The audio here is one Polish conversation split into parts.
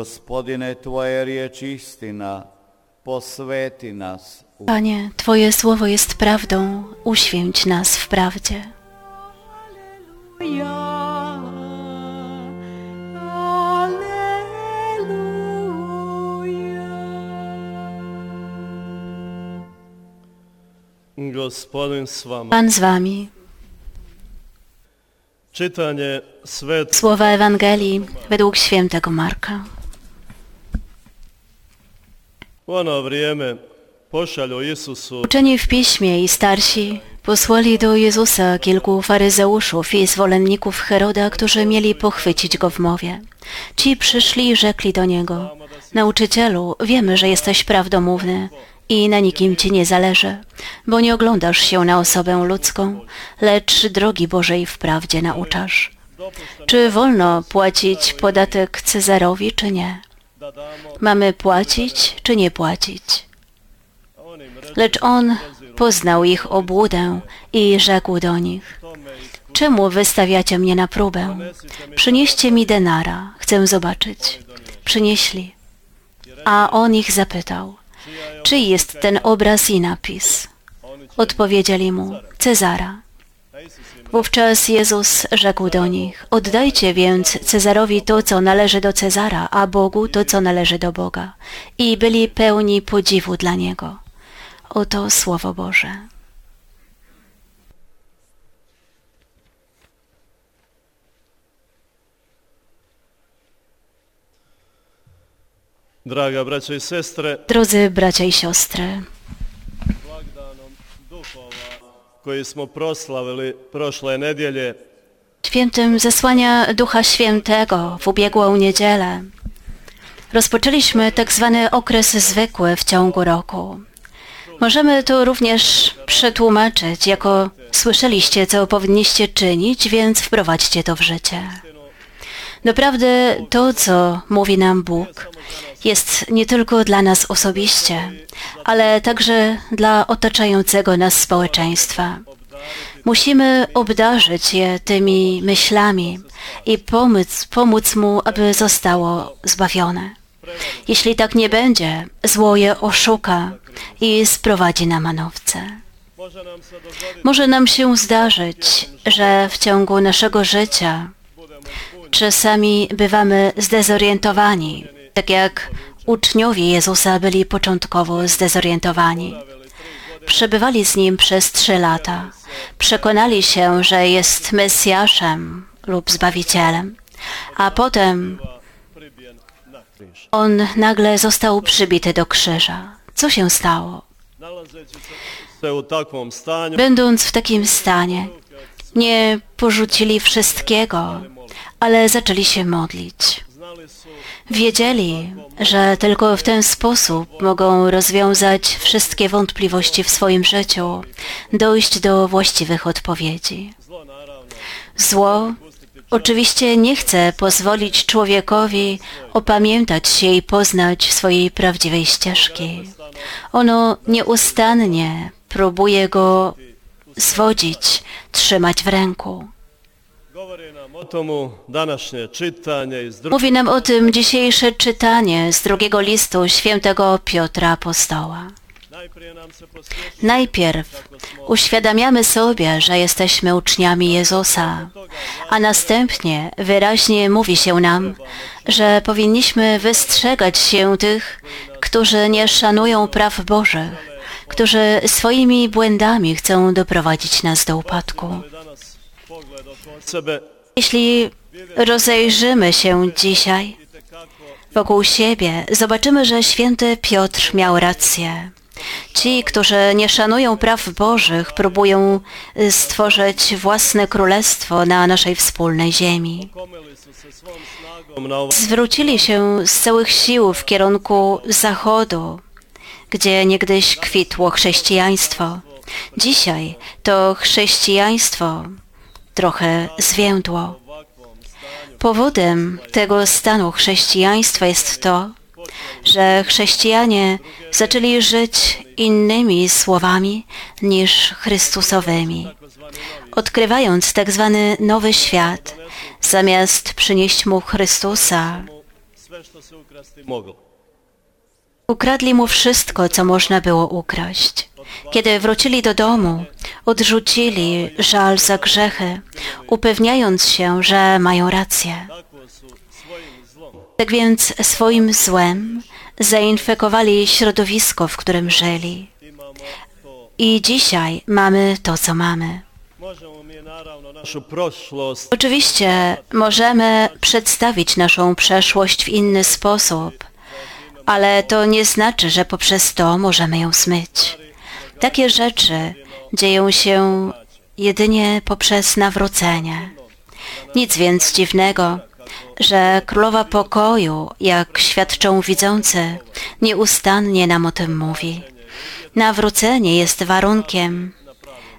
Gospodine, Tvoje riječ istina, posveti nas u Panie, Twoje słowo jest prawdą, uświęć nas w prawdzie. Pan z Wami. Svet Słowa Ewangelii według świętego Marka. Uczeni w piśmie i starsi posłali do Jezusa kilku faryzeuszów i zwolenników Heroda, którzy mieli pochwycić go w mowie. Ci przyszli i rzekli do niego: Nauczycielu, wiemy, że jesteś prawdomówny i na nikim ci nie zależy, bo nie oglądasz się na osobę ludzką, lecz drogi Bożej wprawdzie nauczasz. Czy wolno płacić podatek Cezarowi, czy nie? Mamy płacić, czy nie płacić? Lecz on poznał ich obłudę i rzekł do nich, czemu wystawiacie mnie na próbę? Przynieście mi denara, chcę zobaczyć. Przynieśli. A on ich zapytał, czyj jest ten obraz i napis? Odpowiedzieli mu, Cezara. Wówczas Jezus rzekł do nich, oddajcie więc Cezarowi to, co należy do Cezara, a Bogu to, co należy do Boga. I byli pełni podziwu dla Niego. Oto Słowo Boże. Drodzy bracia i siostry, koji smo proslavili prošle nedjelje, świętym zesłania Ducha Świętego w ubiegłą niedzielę rozpoczęliśmy tak zwany okres zwykły w ciągu roku. Możemy to również przetłumaczyć jako słyszeliście, co powinniście czynić, więc wprowadźcie to w życie. Naprawdę to, co mówi nam Bóg, jest nie tylko dla nas osobiście, ale także dla otaczającego nas społeczeństwa. Musimy obdarzyć je tymi myślami i pomóc, pomóc mu, aby zostało zbawione. Jeśli tak nie będzie, zło je oszuka i sprowadzi na manowce. Może nam się zdarzyć, że w ciągu naszego życia czasami bywamy zdezorientowani, tak jak uczniowie Jezusa byli początkowo zdezorientowani. Przebywali z Nim przez trzy lata. Przekonali się, że jest Mesjaszem lub Zbawicielem, a potem. On nagle został przybity do krzyża. Co się stało? Będąc w takim stanie, nie porzucili wszystkiego, ale zaczęli się modlić. Wiedzieli, że tylko w ten sposób mogą rozwiązać wszystkie wątpliwości w swoim życiu, dojść do właściwych odpowiedzi. Zło oczywiście nie chce pozwolić człowiekowi opamiętać się i poznać swojej prawdziwej ścieżki. Ono nieustannie próbuje go zwodzić, trzymać w ręku. Mówi nam o tym dzisiejsze czytanie z drugiego listu świętego Piotra Apostoła. Najpierw uświadamiamy sobie, że jesteśmy uczniami Jezusa, a następnie wyraźnie mówi się nam, że powinniśmy wystrzegać się tych, którzy nie szanują praw Bożych, którzy swoimi błędami chcą doprowadzić nas do upadku. Jeśli rozejrzymy się dzisiaj wokół siebie, zobaczymy, że święty Piotr miał rację. Ci, którzy nie szanują praw Bożych, próbują stworzyć własne królestwo na naszej wspólnej ziemi. Zwrócili się z całych sił w kierunku zachodu, gdzie niegdyś kwitło chrześcijaństwo. Dzisiaj to chrześcijaństwo trochę zwiędło. Powodem tego stanu chrześcijaństwa jest to, że chrześcijanie zaczęli żyć innymi słowami niż Chrystusowymi. Odkrywając tak zwany nowy świat, zamiast przynieść mu Chrystusa. Ukradli mu wszystko, co można było ukraść. Kiedy wrócili do domu, odrzucili żal za grzechy, upewniając się, że mają rację. Tak więc swoim złem zainfekowali środowisko, w którym żyli. I dzisiaj mamy to, co mamy. Oczywiście możemy przedstawić naszą przeszłość w inny sposób, ale to nie znaczy, że poprzez to możemy ją zmyć. Takie rzeczy dzieją się jedynie poprzez nawrócenie. Nic więc dziwnego, że Królowa Pokoju, jak świadczą widzący, nieustannie nam o tym mówi. Nawrócenie jest warunkiem,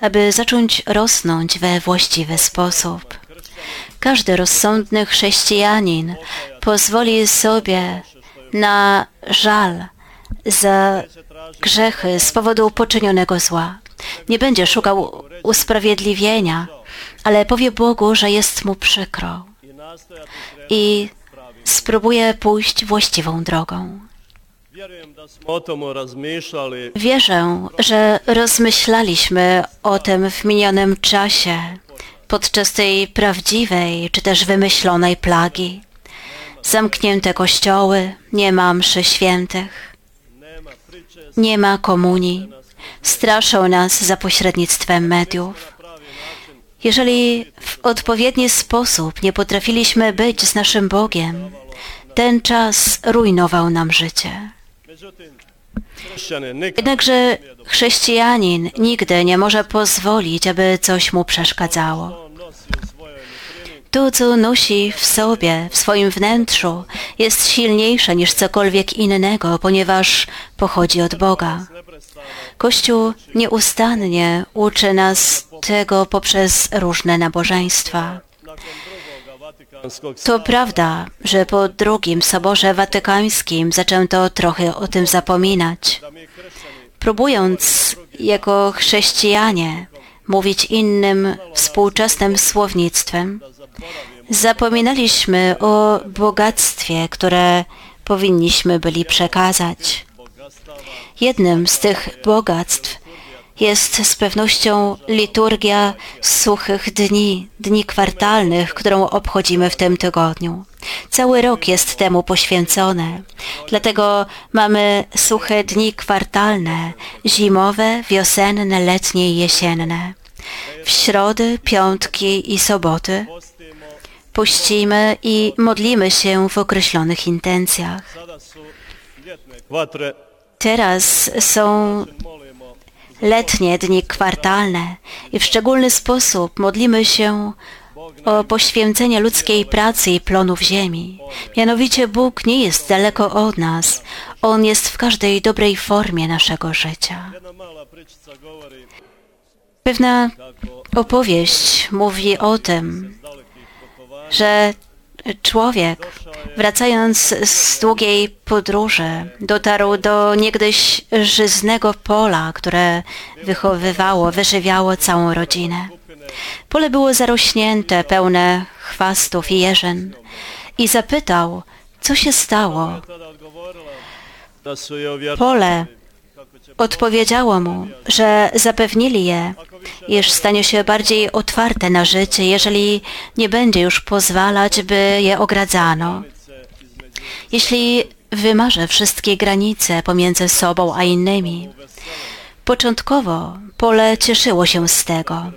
aby zacząć rosnąć we właściwy sposób. Każdy rozsądny chrześcijanin pozwoli sobie na żal za grzechy z powodu poczynionego zła. Nie będzie szukał usprawiedliwienia, ale powie Bogu, że jest mu przykro i spróbuje pójść właściwą drogą. Wierzę, że rozmyślaliśmy o tym w minionym czasie, podczas tej prawdziwej czy też wymyślonej plagi. Zamknięte kościoły, nie ma mszy świętych, nie ma komunii, straszą nas za pośrednictwem mediów. Jeżeli w odpowiedni sposób nie potrafiliśmy być z naszym Bogiem, ten czas rujnował nam życie. Jednakże chrześcijanin nigdy nie może pozwolić, aby coś mu przeszkadzało. on nosi u svojoj nutrini To, co nosi w sobie, w swoim wnętrzu, jest silniejsze niż cokolwiek innego, ponieważ pochodzi od Boga. Kościół nieustannie uczy nas tego poprzez różne nabożeństwa. To prawda, że po drugim Soborze Watykańskim zaczęto trochę o tym zapominać. Próbując jako chrześcijanie mówić innym współczesnym słownictwem, zapominaliśmy o bogactwie, które powinniśmy byli przekazać. Jednym z tych bogactw jest z pewnością liturgia suchych dni, dni kwartalnych, którą obchodzimy w tym tygodniu. Cały rok jest temu poświęcony. Dlatego mamy suche dni kwartalne, zimowe, wiosenne, letnie i jesienne. W środy, piątki i soboty pościmy i modlimy się w określonych intencjach. Teraz są letnie dni kwartalne i w szczególny sposób modlimy się o poświęcenie ludzkiej pracy i plonów ziemi. Mianowicie Bóg nie jest daleko od nas. On jest w każdej dobrej formie naszego życia. Pewna opowieść mówi o tym, że człowiek, wracając z długiej podróży, dotarł do niegdyś żyznego pola, które wychowywało, wyżywiało całą rodzinę. Pole było zarośnięte, pełne chwastów i jeżyn i zapytał, co się stało. Pole odpowiedziało mu, że zapewnili je, iż stanie się bardziej otwarte na życie, jeżeli nie będzie już pozwalać, by je ogradzano. Jeśli wymarzę wszystkie granice pomiędzy sobą a innymi. Początkowo pole cieszyło się z tego,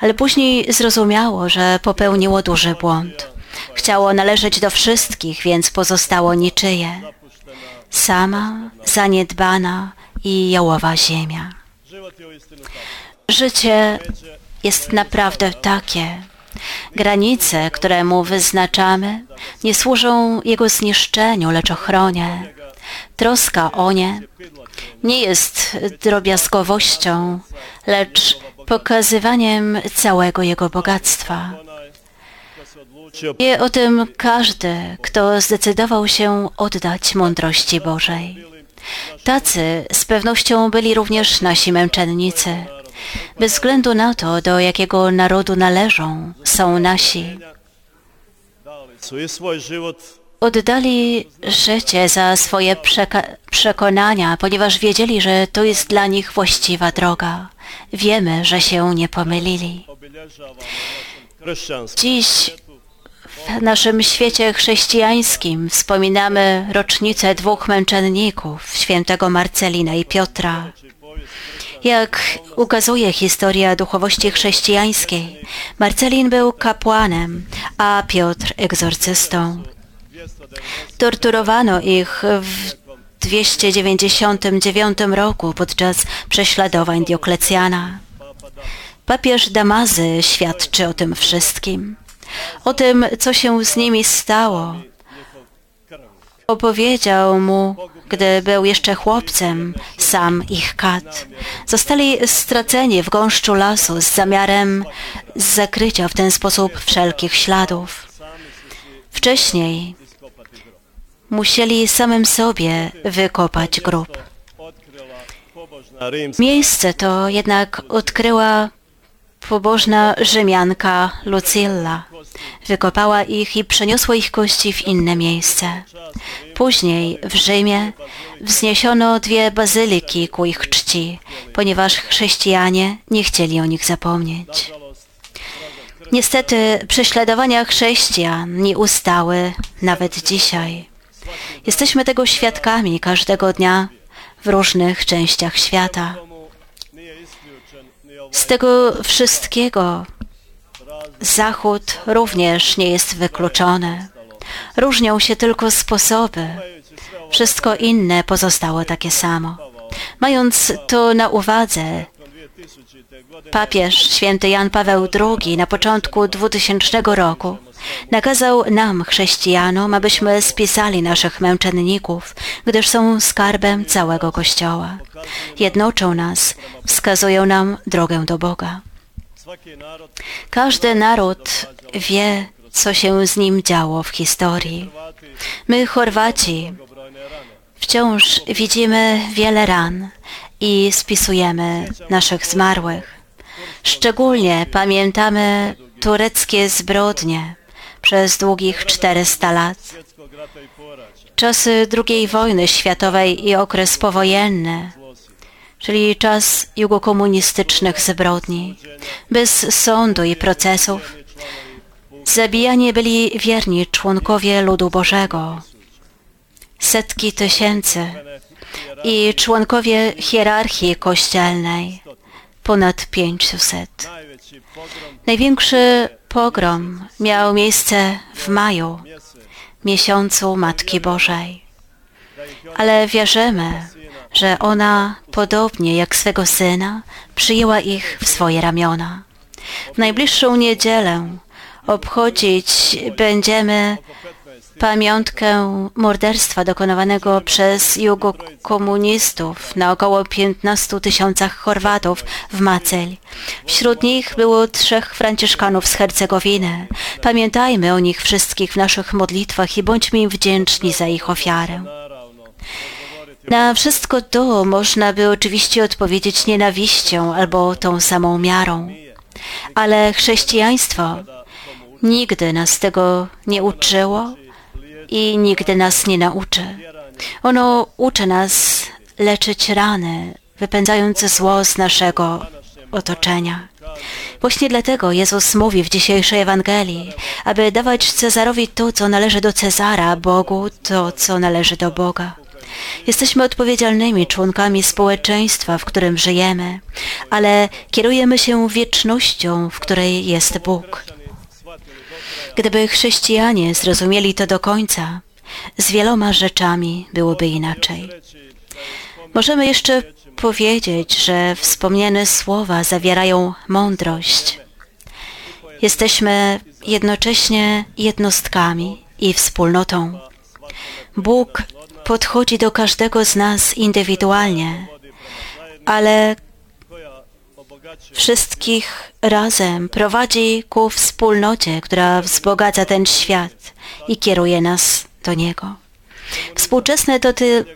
ale później zrozumiało, że popełniło duży błąd. Chciało należeć do wszystkich, więc pozostało niczyje. Sama, zaniedbana i jałowa ziemia. Życie jest naprawdę takie. Granice, które mu wyznaczamy, nie służą jego zniszczeniu, lecz ochronie. Troska o nie nie jest drobiazgowością, lecz pokazywaniem całego jego bogactwa. Wie o tym każdy, kto zdecydował się oddać mądrości Bożej. Tacy z pewnością byli również nasi męczennicy. Bez względu na to, do jakiego narodu należą, są nasi. oddali życie za swoje przekonania, ponieważ wiedzieli, że to jest dla nich właściwa droga. Wiemy, że się nie pomylili. Dziś w naszym świecie chrześcijańskim wspominamy rocznicę dwóch męczenników, świętego Marcelina i Piotra. Jak ukazuje historia duchowości chrześcijańskiej, Marcelin był kapłanem, a Piotr egzorcystą. Torturowano ich w 299 roku podczas prześladowań Dioklecjana. Papież Damazy świadczy o tym wszystkim, o tym, co się z nimi stało. Opowiedział mu, gdy był jeszcze chłopcem, sam ich kat. Zostali straceni w gąszczu lasu z zamiarem zakrycia w ten sposób wszelkich śladów. Wcześniej musieli samym sobie wykopać grób. Miejsce to jednak odkryła pobożna Rzymianka Lucilla. Wykopała ich i przeniosła ich kości w inne miejsce. Później w Rzymie wzniesiono dwie bazyliki ku ich czci, ponieważ chrześcijanie nie chcieli o nich zapomnieć. Niestety prześladowania chrześcijan nie ustały nawet dzisiaj. Jesteśmy tego świadkami każdego dnia w różnych częściach świata. Z tego wszystkiego Zachód również nie jest wykluczony. Różnią się tylko sposoby. Wszystko inne pozostało takie samo. Mając to na uwadze, papież święty Jan Paweł II na początku 2000 roku nakazał nam, chrześcijanom, abyśmy spisali naszych męczenników, gdyż są skarbem całego Kościoła. Jednoczą nas, wskazują nam drogę do Boga. Każdy naród wie, co się z nim działo w historii. My, Chorwaci, wciąż widzimy wiele ran i spisujemy naszych zmarłych. Szczególnie pamiętamy tureckie zbrodnie przez długich 400 lat, czasy II wojny światowej i okres powojenny, czyli czas jugokomunistycznych zbrodni, bez sądu i procesów. Zabijani byli wierni członkowie ludu Bożego, setki tysięcy i członkowie hierarchii kościelnej, ponad pięćset. Największy pogrom miał miejsce w maju, miesiącu Matki Bożej. Ale wierzymy, że ona, podobnie jak swego syna, przyjęła ich w swoje ramiona. W najbliższą niedzielę obchodzić będziemy pamiątkę morderstwa dokonanego przez jugokomunistów na około 15 tysiącach Chorwatów w Macel. Wśród nich było trzech Franciszkanów z Hercegowiny. Pamiętajmy o nich wszystkich w naszych modlitwach i bądźmy im wdzięczni za ich ofiarę. Na wszystko to można by oczywiście odpowiedzieć nienawiścią albo tą samą miarą. Ale chrześcijaństwo nigdy nas tego nie uczyło i nigdy nas nie nauczy. Ono uczy nas leczyć rany, wypędzając zło z naszego otoczenia. Właśnie dlatego Jezus mówi w dzisiejszej Ewangelii, aby dawać Cezarowi to, co należy do Cezara, Bogu to, co należy do Boga. Jesteśmy odpowiedzialnymi członkami społeczeństwa, w którym żyjemy, ale kierujemy się wiecznością, w której jest Bóg. Gdyby chrześcijanie zrozumieli to do końca, z wieloma rzeczami byłoby inaczej. Możemy jeszcze powiedzieć, że wspomniane słowa zawierają mądrość. Jesteśmy jednocześnie jednostkami i wspólnotą. Bóg podchodzi do każdego z nas indywidualnie, ale wszystkich razem prowadzi ku wspólnocie, która wzbogaca ten świat i kieruje nas do niego. Współczesne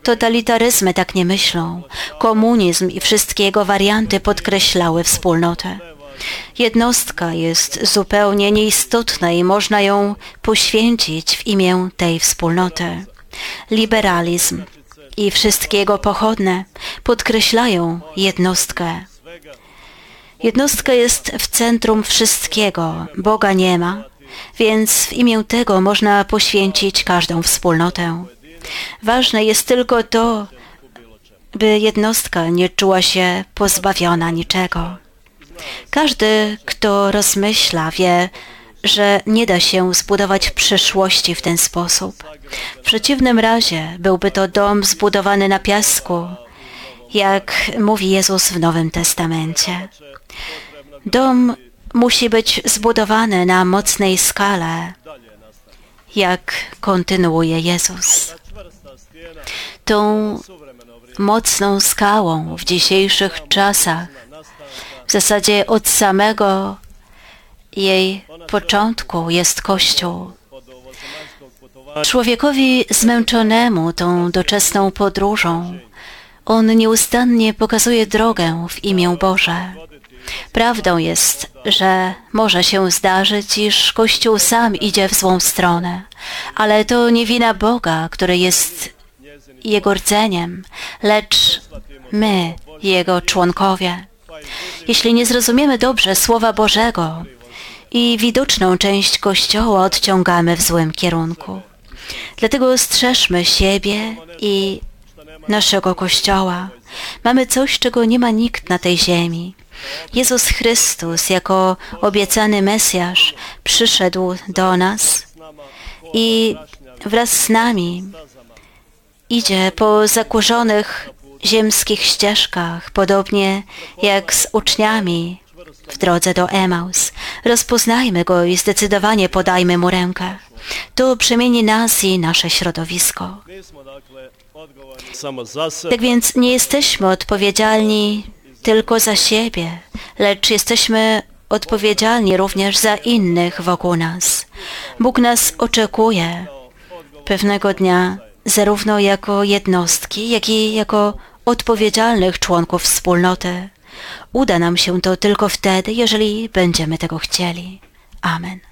totalitaryzmy tak nie myślą. Komunizm i wszystkie jego warianty podkreślały wspólnotę. Jednostka jest zupełnie nieistotna i można ją poświęcić w imię tej wspólnoty. Liberalizm i wszystkiego pochodne podkreślają jednostkę. Jednostka jest w centrum wszystkiego, Boga nie ma, więc w imię tego można poświęcić każdą wspólnotę. Ważne jest tylko to, by jednostka nie czuła się pozbawiona niczego. Każdy, kto rozmyśla, wie, że nie da się zbudować przyszłości w ten sposób. W przeciwnym razie byłby to dom zbudowany na piasku, jak mówi Jezus w Nowym Testamencie. Dom musi być zbudowany na mocnej skale, jak kontynuuje Jezus. Tą mocną skałą w dzisiejszych czasach, w zasadzie od samego jej początku jest Kościół. Człowiekowi zmęczonemu tą doczesną podróżą, on nieustannie pokazuje drogę w imię Boże. Prawdą jest, że może się zdarzyć, iż Kościół sam idzie w złą stronę, ale to nie wina Boga, który jest Jego rdzeniem, lecz my, Jego członkowie. Jeśli nie zrozumiemy dobrze Słowa Bożego i widoczną część Kościoła odciągamy w złym kierunku. Dlatego strzeżmy siebie i naszego Kościoła. Mamy coś, czego nie ma nikt na tej ziemi. Jezus Chrystus jako obiecany Mesjasz przyszedł do nas i wraz z nami idzie po zakurzonych ziemskich ścieżkach, podobnie jak z uczniami w drodze do Emaus. Rozpoznajmy go i zdecydowanie podajmy mu rękę. To przemieni nas i nasze środowisko. Tak więc nie jesteśmy odpowiedzialni tylko za siebie, lecz jesteśmy odpowiedzialni również za innych wokół nas. Bóg nas oczekuje pewnego dnia zarówno jako jednostki, jak i jako odpowiedzialnych członków wspólnoty. Uda nam się to tylko wtedy, jeżeli będziemy tego chcieli. Amen.